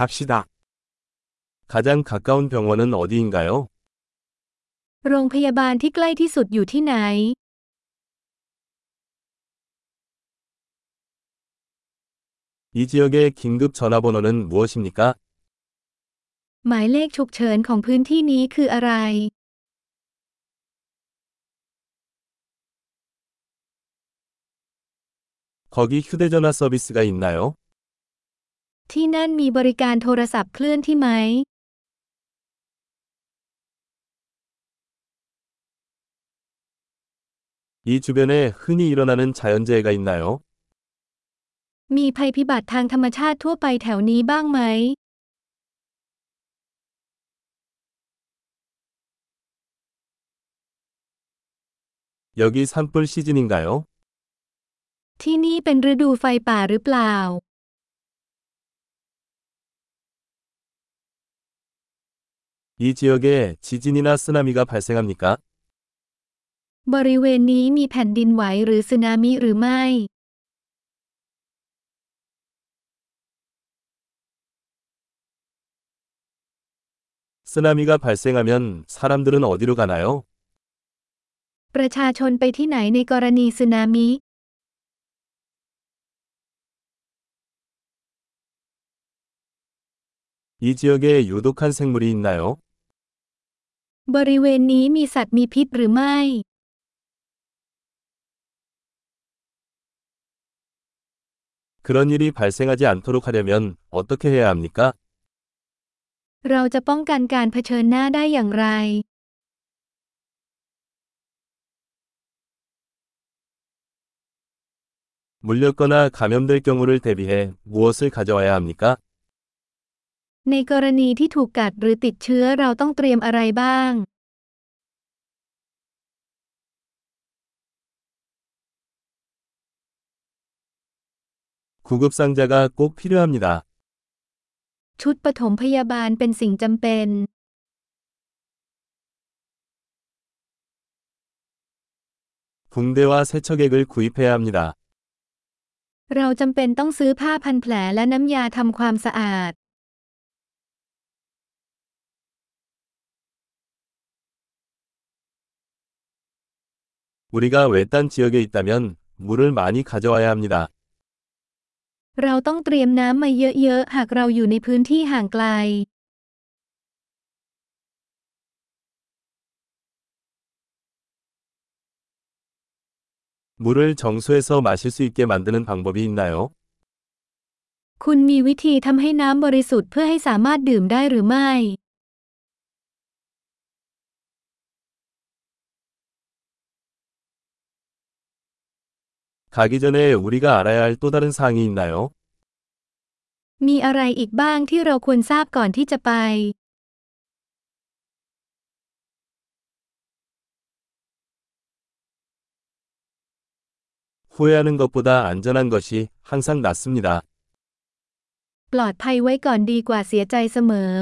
갑시다. 가장 가까운 병원은 어디인가요? โรงพยาบาลที่ใกล้ที่สุดอยู่ที่ไหน 이 지역의 긴급 전화번호는 무엇입니까? หมายเลขฉุกเฉินของพื้นที่นี้คืออะไร 거기 휴대전화 서비스가 있나요? ที่นั่นมีบริการโทรศัพท์เคลื่อนที่ไหม 이 주변에 흔히 일어나는 자연재해가 있나요? มีภัยพิบัติทางธรรมชาติทั่วไปแถวนี้บ้างไหม 여기 산불 시즌인가요? ที่นี่เป็นฤดูไฟป่าหรือเปล่า 이 지역에 지진이나 쓰나미가 발생합니까? บริเวณนี้มีแผ่นดินไหวหรือสึนามิหรือไม่ 쓰나미가 발생하면 사람들은 어디로 가나요? ประชาชนไปที่ไหนในกรณีสึนามิ 이 지역에 유독한 생물이 있나요? บริเวณนี้มีสัตว์มีพิษหรือไม่ 그런 일이 발생하지 않도록 하려면 어떻게 해야 합니까? เราจะป้องกันการเผชิญหน้าได้อย่างไร 물렸거나 감염될 경우를 대비해 무엇을 가져와야 합니까? ในกรณีที่ถูกกัดหรือติดเชื้อเราต้องเตรียมอะไรบ้าง 구급상자가 꼭 필요합니다. ชุดปฐมพยาบาลเป็นสิ่งจำเป็น 붕대와 세척액을 구입해야 합니다. เราจำเป็นต้องซื้อผ้าพันแผลและน้ำยาทำความสะอาด 우리가 외딴 지역에 있다면 물을 많이 가져와야 합니다. เราต้องเตรียมน้ำมาเยอะๆ หากเราอยู่ในพื้นที่ห่างไกล 물을 정수해서 마실 수 있게 만드는 방법이 있나요? คุณมีวิธีทำให้น้ำบริสุทธิ์เพื่อให้สามารถดื่มได้หรือไม่ 가기 전에 우리가 알아야 할 또 다른 사항이 있나요? มีอะไรอีกบ้างที่เราควรทราบก่อนที่จะไป 후회하는 것보다 안전한 것이 항상 낫습니다. ปลอดภัยไว้ก่อนดีกว่าเสียใจเสมอ